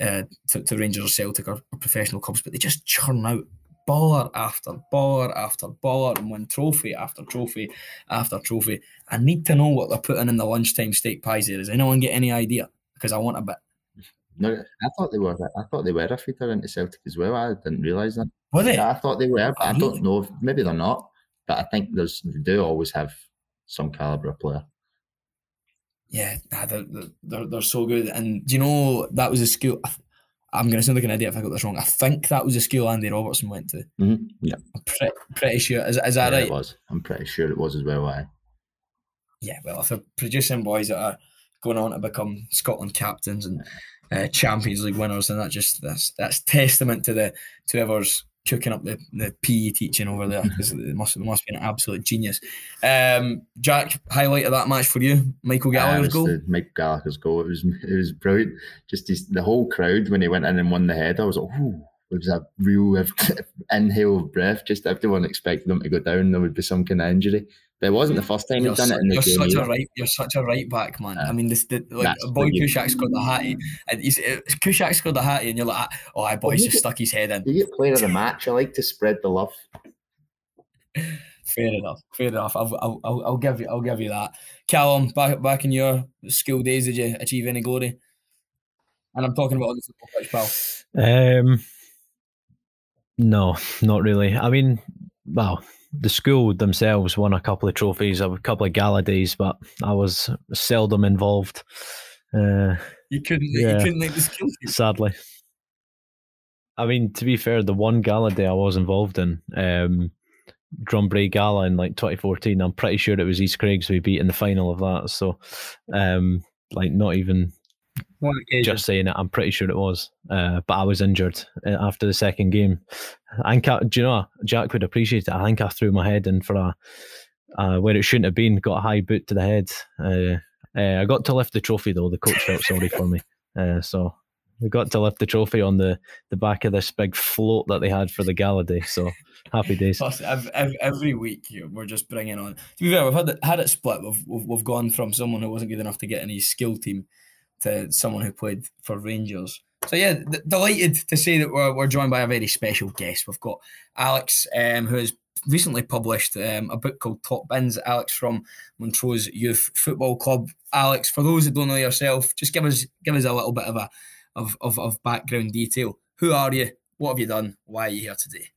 [SPEAKER 1] uh, to, to, Rangers or Celtic or, or, professional clubs, but they just churn out baller after baller after baller and win trophy after trophy after trophy. I need to know what they're putting in the lunchtime steak pies there. Does anyone get any idea? Because I want a bit.
[SPEAKER 7] No, I thought they were. I thought they were a feeder into Celtic as well. I didn't realise that.
[SPEAKER 1] Were they?
[SPEAKER 7] Yeah, I thought they were, but I don't know. Maybe they're not. But I think there's they do always have some caliber player
[SPEAKER 1] yeah, they're, they're, they're so good. And do you know that was a school? I'm going to sound like an idiot if I got this wrong. I think that was the school Andy Robertson went to.
[SPEAKER 7] Mm-hmm. Yeah,
[SPEAKER 1] I'm pre- pretty sure. Is, is that
[SPEAKER 7] yeah,
[SPEAKER 1] right?
[SPEAKER 7] It was. I'm pretty sure it was as well. I.
[SPEAKER 1] Yeah, well, if they're producing boys that are going on to become Scotland captains and uh, Champions League winners, then that just that's that's testament to the to whoever's cooking up the, the PE teaching over there because it must it must be an absolute genius. Um, Jack, highlight of that match for you, Michael Gallagher's goal.
[SPEAKER 7] Michael Gallagher's goal. It was it was brilliant. Just his, the whole crowd when he went in and won the head. I was like, oh, it was a real inhale of breath. Just everyone expected him to go down. There would be some kind of injury. But it wasn't the first time he'd done it in the
[SPEAKER 1] you're
[SPEAKER 7] game.
[SPEAKER 1] Such
[SPEAKER 7] either.
[SPEAKER 1] a right, you're such a right back, man. Uh, I mean, this the, like boy Kushak scored the hattie, and he's uh, Kushak scored the hattie, and you're like, oh, I boy, he's just stuck his head in.
[SPEAKER 7] You get player of the match. I like to spread the love.
[SPEAKER 1] Fair enough. Fair enough. I'll, I'll, I'll, I'll give you. I'll give you that. Callum, back back in your school days, did you achieve any glory? And I'm talking about on the football pitch,
[SPEAKER 3] pal. Um, no, not really. I mean, well, the school themselves won a couple of trophies, a couple of gala days, but I was seldom involved. Uh,
[SPEAKER 1] you couldn't. Yeah, you couldn't make the skill.
[SPEAKER 3] Sadly. I mean, to be fair, the one gala day I was involved in, um, Drumbrae Gala in like 2014, I'm pretty sure it was East Craigs we beat in the final of that. So, um, like, not even just saying it, I'm pretty sure it was. Uh, but I was injured uh, after the second game. I think, I, do you know, Jack would appreciate it. I think I threw my head in for a, uh, where it shouldn't have been, got a high boot to the head. Uh, uh, I got to lift the trophy though. The coach felt sorry for me. Uh, so we got to lift the trophy on the, the back of this big float that they had for the gala day. So happy days.
[SPEAKER 1] every, week we're just bringing on. To be fair, we've had it, had it split. We've, we've, we've gone from someone who wasn't good enough to get his skill team to someone who played for Rangers. So yeah, d- delighted to say that we're, we're joined by a very special guest. We've got Alex, um, who has recently published um, a book called Top Bins. Alex from Montrose Youth Football Club. Alex, for those that don't know yourself, just give us give us a little bit of a of, of, of background detail. Who are you? What have you done? Why are you here today?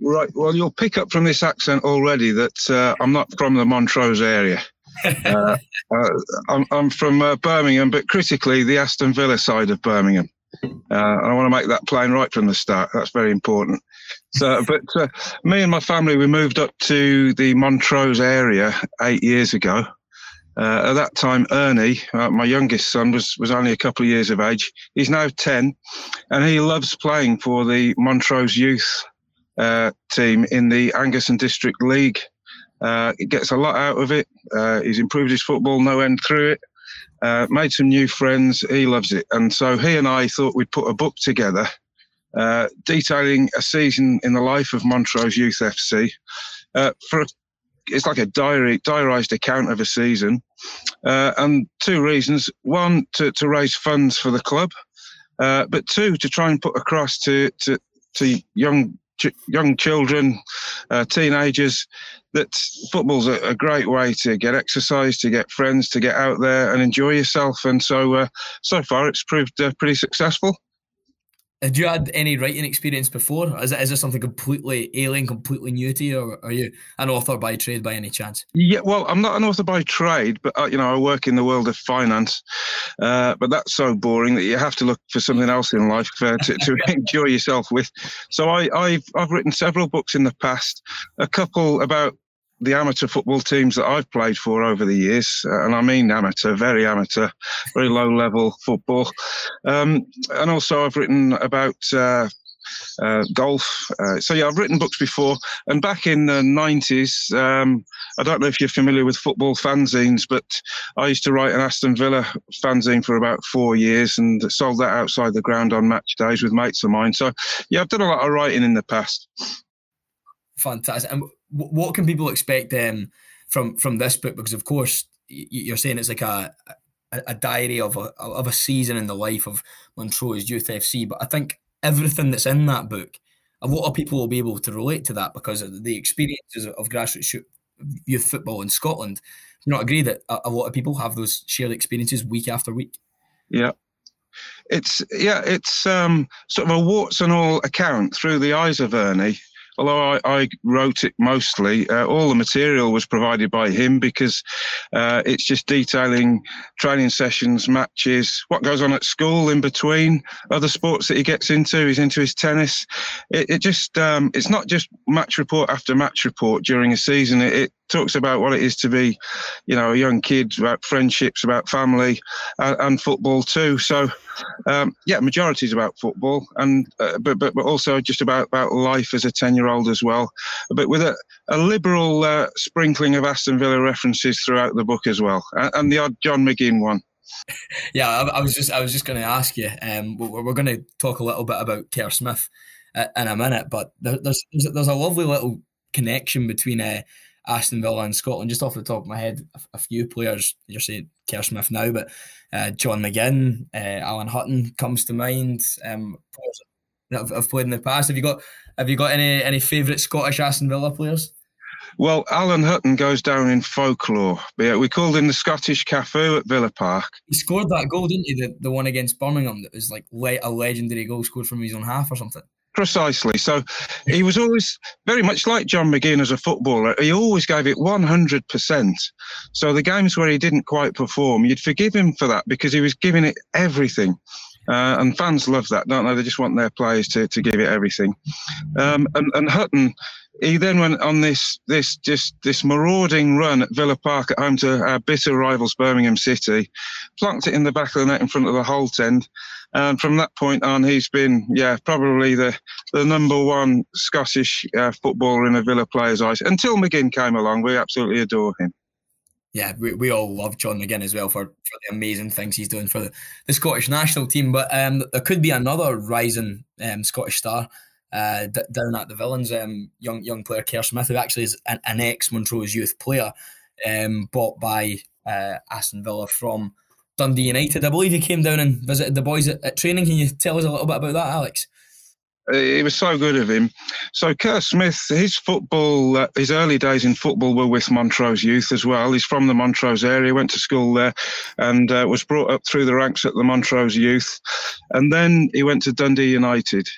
[SPEAKER 11] Right. Well, you'll pick up from this accent already that uh, I'm not from the Montrose area. uh, uh, I'm, I'm, from uh, Birmingham, but critically, the Aston Villa side of Birmingham. Uh, I want to make that plain right from the start. That's very important. So, but uh, me and my family, we moved up to the Montrose area eight years ago. Uh, at that time, Ernie, uh, my youngest son, was, was only a couple of years of age. He's now 10, and he loves playing for the Montrose youth uh, team in the Angus and District League. Uh, he gets a lot out of it. He's improved his football no end through it. Uh, made some new friends. He loves it. And so he and I thought we'd put a book together detailing a season in the life of Montrose Youth FC for it's like a diary diarized account of a season, uh, and two reasons: one, to, to raise funds for the club, uh, but two, to try and put across to to, to young ch- young children, uh, teenagers, that football's a, a, great way to get exercise, to get friends, to get out there and enjoy yourself. And so, uh, so far, it's proved uh, pretty successful.
[SPEAKER 1] Have you had any writing experience before? Is, it, is this something completely alien, completely new to you, or are you an author by trade by any chance?
[SPEAKER 11] Yeah, well, I'm not an author by trade, but uh, you know, I work in the world of finance. Uh, but that's so boring that you have to look for something else in life uh, to, to enjoy yourself with. So I, I've I've written several books in the past, a couple about the amateur football teams that I've played for over the years, uh, and I mean amateur, very amateur, very low level football. Um, and also, I've written about uh, uh, golf. Uh, so, yeah, I've written books before. And back in the 90s, um, I don't know if you're familiar with football fanzines, but I used to write an Aston Villa fanzine for about four years and sold that outside the ground on match days with mates of mine. So, yeah, I've done a lot of writing in the past.
[SPEAKER 1] Fantastic. And what can people expect um, from from this book? Because of course you're saying it's like a a, diary of a of a season in the life of Montrose Youth FC, but I think everything that's in that book, a lot of people will be able to relate to that because the experiences of grassroots youth football in Scotland. You not agree that a, a lot of people have those shared experiences week after week.
[SPEAKER 11] Yeah, it's yeah, it's um, sort of a warts and all account through the eyes of Ernie although I, I wrote it mostly, uh, all the material was provided by him because uh, it's just detailing training sessions, matches, what goes on at school in between, other sports that he gets into. He's into his tennis. It, it just, um, it's not just match report after match report during a season. It, it talks about what it is to be, you know, a young kid, about friendships, about family, and, and football too. So, um, yeah, majority is about football, and uh, but, but but also just about about life as a ten year old as well, but with a, a liberal uh, sprinkling of Aston Villa references throughout the book as well, and, and the odd John McGinn one.
[SPEAKER 1] Yeah, I, I, was just I was just going to ask you. Um, we're, we're going to talk a little bit about Kerr Smith uh, in a minute, but there, there's there's a lovely little connection between uh, Aston Villa and Scotland. Just off the top of my head, a, a few players. You're saying Kerr Smith now, but uh, John McGinn, uh, Alan Hutton comes to mind. Um, that have, have, played in the past. Have you got Have you got any any favourite Scottish Aston Villa players?
[SPEAKER 11] Well, Alan Hutton goes down in folklore. Yeah, we called him the Scottish Cafu at Villa Park.
[SPEAKER 1] He scored that goal, didn't he? The, the one against Birmingham that was like le- a legendary goal scored from his own half or something.
[SPEAKER 11] Precisely. So he was always very much like John McGinn as a footballer. He always gave it 100%. So the games where he didn't quite perform, you'd forgive him for that because he was giving it everything. Uh, and fans love that, don't they? They just want their players to, to give it everything. Um, and, and Hutton, he then went on this this just this marauding run at Villa Park at home to our bitter rivals Birmingham City, plunked it in the back of the net in front of the Holte end, and from that point on, he's been yeah probably the the number one Scottish uh, footballer in a Villa player's eyes until McGinn came along. We absolutely adore him.
[SPEAKER 1] Yeah, we, we all love John McGinn as well for, for the amazing things he's doing for the, the Scottish national team. But um, there could be another rising um, Scottish star uh, d- down at the Villans, um, young young player Kerr Smith, who actually is an, an ex Montrose youth player, um, bought by uh, Aston Villa from Dundee United. I believe he came down and visited the boys at, at training. Can you tell us a little bit about that, Alex?
[SPEAKER 11] it was so good of him. So Kerr Smith, his football, uh, his early days in football were with Montrose Youth as well. He's from the Montrose area, went to school there, and uh, was brought up through the ranks at the Montrose Youth, and then he went to Dundee United.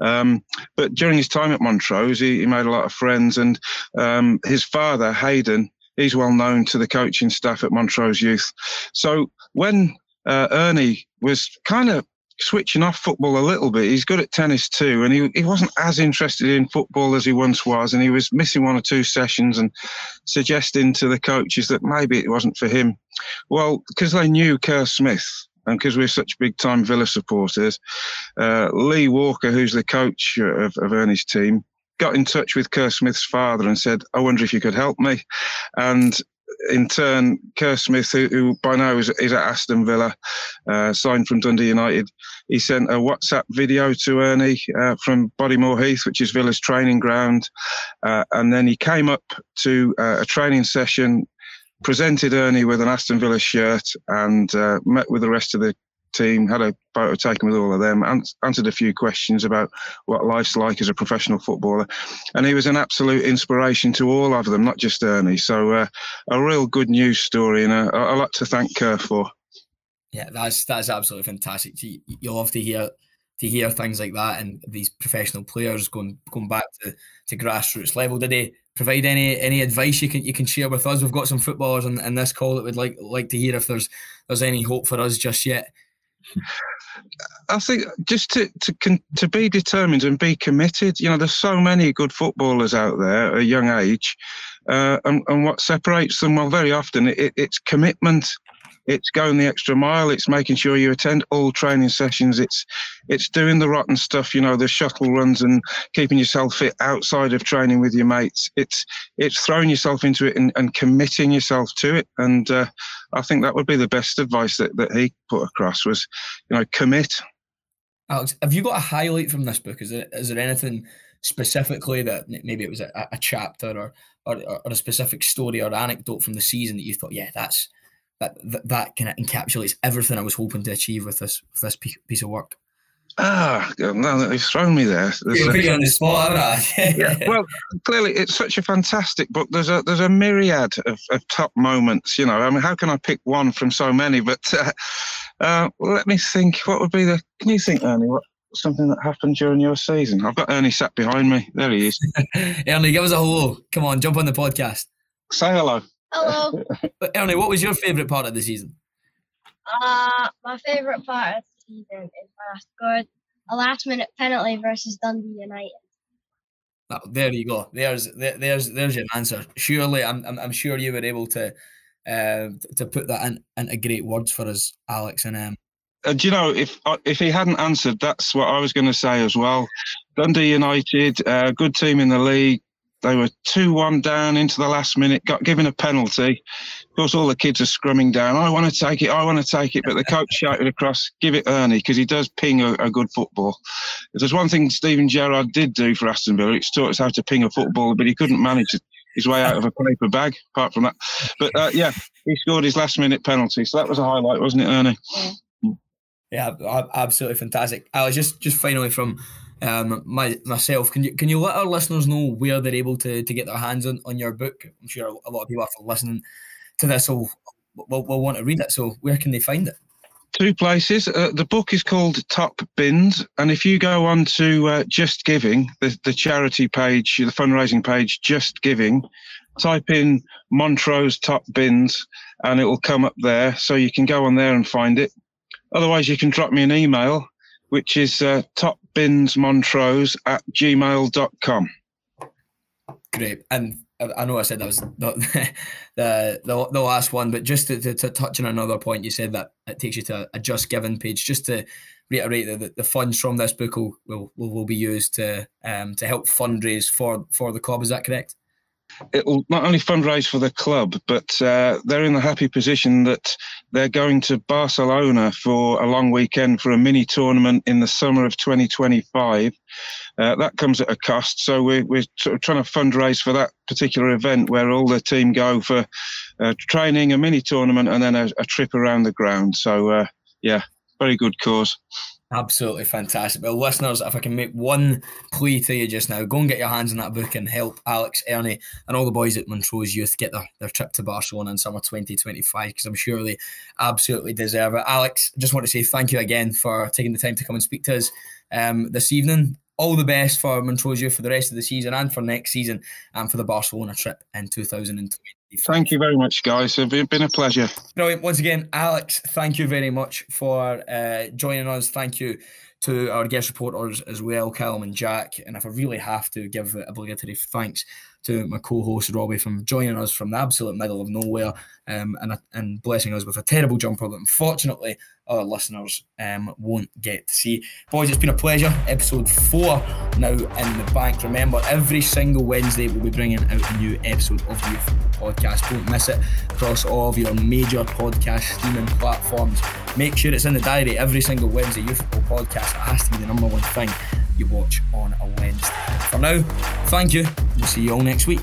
[SPEAKER 11] Um, but during his time at Montrose, he, he made a lot of friends, and um, his father Hayden, he's well known to the coaching staff at Montrose Youth. So when uh, Ernie was kind of switching off football a little bit. He's good at tennis too, and he, he wasn't as interested in football as he once was, and he was missing one or two sessions and suggesting to the coaches that maybe it wasn't for him. Well, because they knew Kerr Smith. And because we're such big time Villa supporters, uh, Lee Walker, who's the coach of, of Ernie's team, got in touch with Kerr Smith's father and said, I wonder if you could help me. And in turn, Kerr Smith, who, who by now is, is, at Aston Villa, uh, signed from Dundee United, he sent a WhatsApp video to Ernie uh, from Bodymoor Heath, which is Villa's training ground. Uh, and then he came up to uh, a training session, presented Ernie with an Aston Villa shirt, and uh, met with the rest of the team, had a photo taken with all of them, answered a few questions about what life's like as a professional footballer. And he was an absolute inspiration to all of them, not just Ernie. So uh, a real good news story and a, a lot to thank Kerr for.
[SPEAKER 1] Yeah, that's that's absolutely fantastic. You, you love to hear to hear things like that and these professional players going going back to, to grassroots level. Did they provide any any advice you can you can share with us? We've got some footballers in, in this call that would like like to hear if there's there's any hope for us just yet.
[SPEAKER 11] I think just to to to be determined and be committed. You know, there's so many good footballers out there at a young age, uh, and and what separates them? Well, very often it, it's commitment it's going the extra mile. It's making sure you attend all training sessions. It's it's doing the rotten stuff, you know, the shuttle runs and keeping yourself fit outside of training with your mates. It's it's throwing yourself into it and, and committing yourself to it. And uh, I think that would be the best advice that, that he put across was, you know, commit.
[SPEAKER 1] Alex, have you got a highlight from this book? Is there is there anything specifically that maybe it was a, a chapter or, or, or a specific story or anecdote from the season that you thought, yeah, that's that that, that kind of encapsulates everything I was hoping to achieve with this with this piece of work.
[SPEAKER 11] Ah, no, they've thrown me there.
[SPEAKER 1] You're on the spot,
[SPEAKER 11] yeah, well, clearly it's such a fantastic book. There's a there's a myriad of, of top moments. You know, I mean, how can I pick one from so many? But uh, uh, let me think. What would be the? Can you think, Ernie? What something that happened during your season? I've got Ernie sat behind me. There he is.
[SPEAKER 1] Ernie, give us a hello. Come on, jump on the podcast.
[SPEAKER 11] Say hello.
[SPEAKER 6] Hello.
[SPEAKER 1] Ernie, what was your favourite part of the season?
[SPEAKER 6] Uh, my favourite part of the season is when I scored a last minute penalty versus Dundee United.
[SPEAKER 1] Oh, there you go. There's there, there's there's your answer. Surely, I'm, I'm I'm sure you were able to uh, to put that in, into great words for us, Alex. And um,
[SPEAKER 11] uh, do you know if uh, if he hadn't answered, that's what I was going to say as well. Dundee United, uh, good team in the league, they were 2 1 down into the last minute, got given a penalty. Of course, all the kids are scrumming down. I want to take it, I want to take it. But the coach shouted across, give it Ernie, because he does ping a, a, good football. If there's one thing Steven Gerrard did do for Aston Villa, it's taught us how to ping a football, but he couldn't manage his way out of a paper bag, apart from that. But uh, yeah, he scored his last minute penalty. So that was a highlight, wasn't it, Ernie?
[SPEAKER 1] Yeah, absolutely fantastic. I was just, just finally from um, my myself. Can you can you let our listeners know where they're able to, to get their hands on, on your book? I'm sure a lot of people after listening to this will, will, will want to read it. So where can they find it?
[SPEAKER 11] Two places. Uh, the book is called Top Bins, and if you go on to uh, Just Giving, the, the charity page, the fundraising page, Just Giving, type in Montrose Top Bins, and it will come up there. So you can go on there and find it. Otherwise, you can drop me an email, which is uh, topbinsmontrose at gmail.com.
[SPEAKER 1] Great. And I know I said that was the, the, the, the last one, but just to, to, to, touch on another point, you said that it takes you to a Just Giving page. Just to reiterate that the, the funds from this book will, will, will be used to um, to help fundraise for, for the club. Is that correct?
[SPEAKER 11] It will not only fundraise for the club, but uh, they're in the happy position that they're going to Barcelona for a long weekend for a mini tournament in the summer of 2025. Uh, that comes at a cost, so we're, we're trying to fundraise for that particular event where all the team go for uh, training, a mini tournament, and then a, a trip around the ground. So, uh, yeah, very good cause.
[SPEAKER 1] Absolutely fantastic. Well, listeners, if I can make one plea to you just now, go and get your hands on that book and help Alex, Ernie, and all the boys at Montrose Youth get their, their trip to Barcelona in summer 2025 because I'm sure they absolutely deserve it. Alex, just want to say thank you again for taking the time to come and speak to us um, this evening. All the best for Montrose Youth for the rest of the season and for next season and for the Barcelona trip in 2020.
[SPEAKER 11] Thank you very much, guys. It's been a pleasure.
[SPEAKER 1] Brilliant. Once again, Alex, thank you very much for uh, joining us. Thank you to our guest reporters as well, Callum and Jack. And if I really have to give obligatory thanks to my co-host Robbie from joining us from the absolute middle of nowhere um, and and blessing us with a terrible jumper that unfortunately our listeners um, won't get to see. Boys, it's been a pleasure. Episode four now in the bank. Remember, every single Wednesday we'll be bringing out a new episode of the Podcast. Don't miss it across all of your major podcast streaming platforms. Make sure it's in the diary every single Wednesday. Youth Football Podcast has to be the number one thing you watch on a Wednesday. For now, thank you. We'll see you all next week.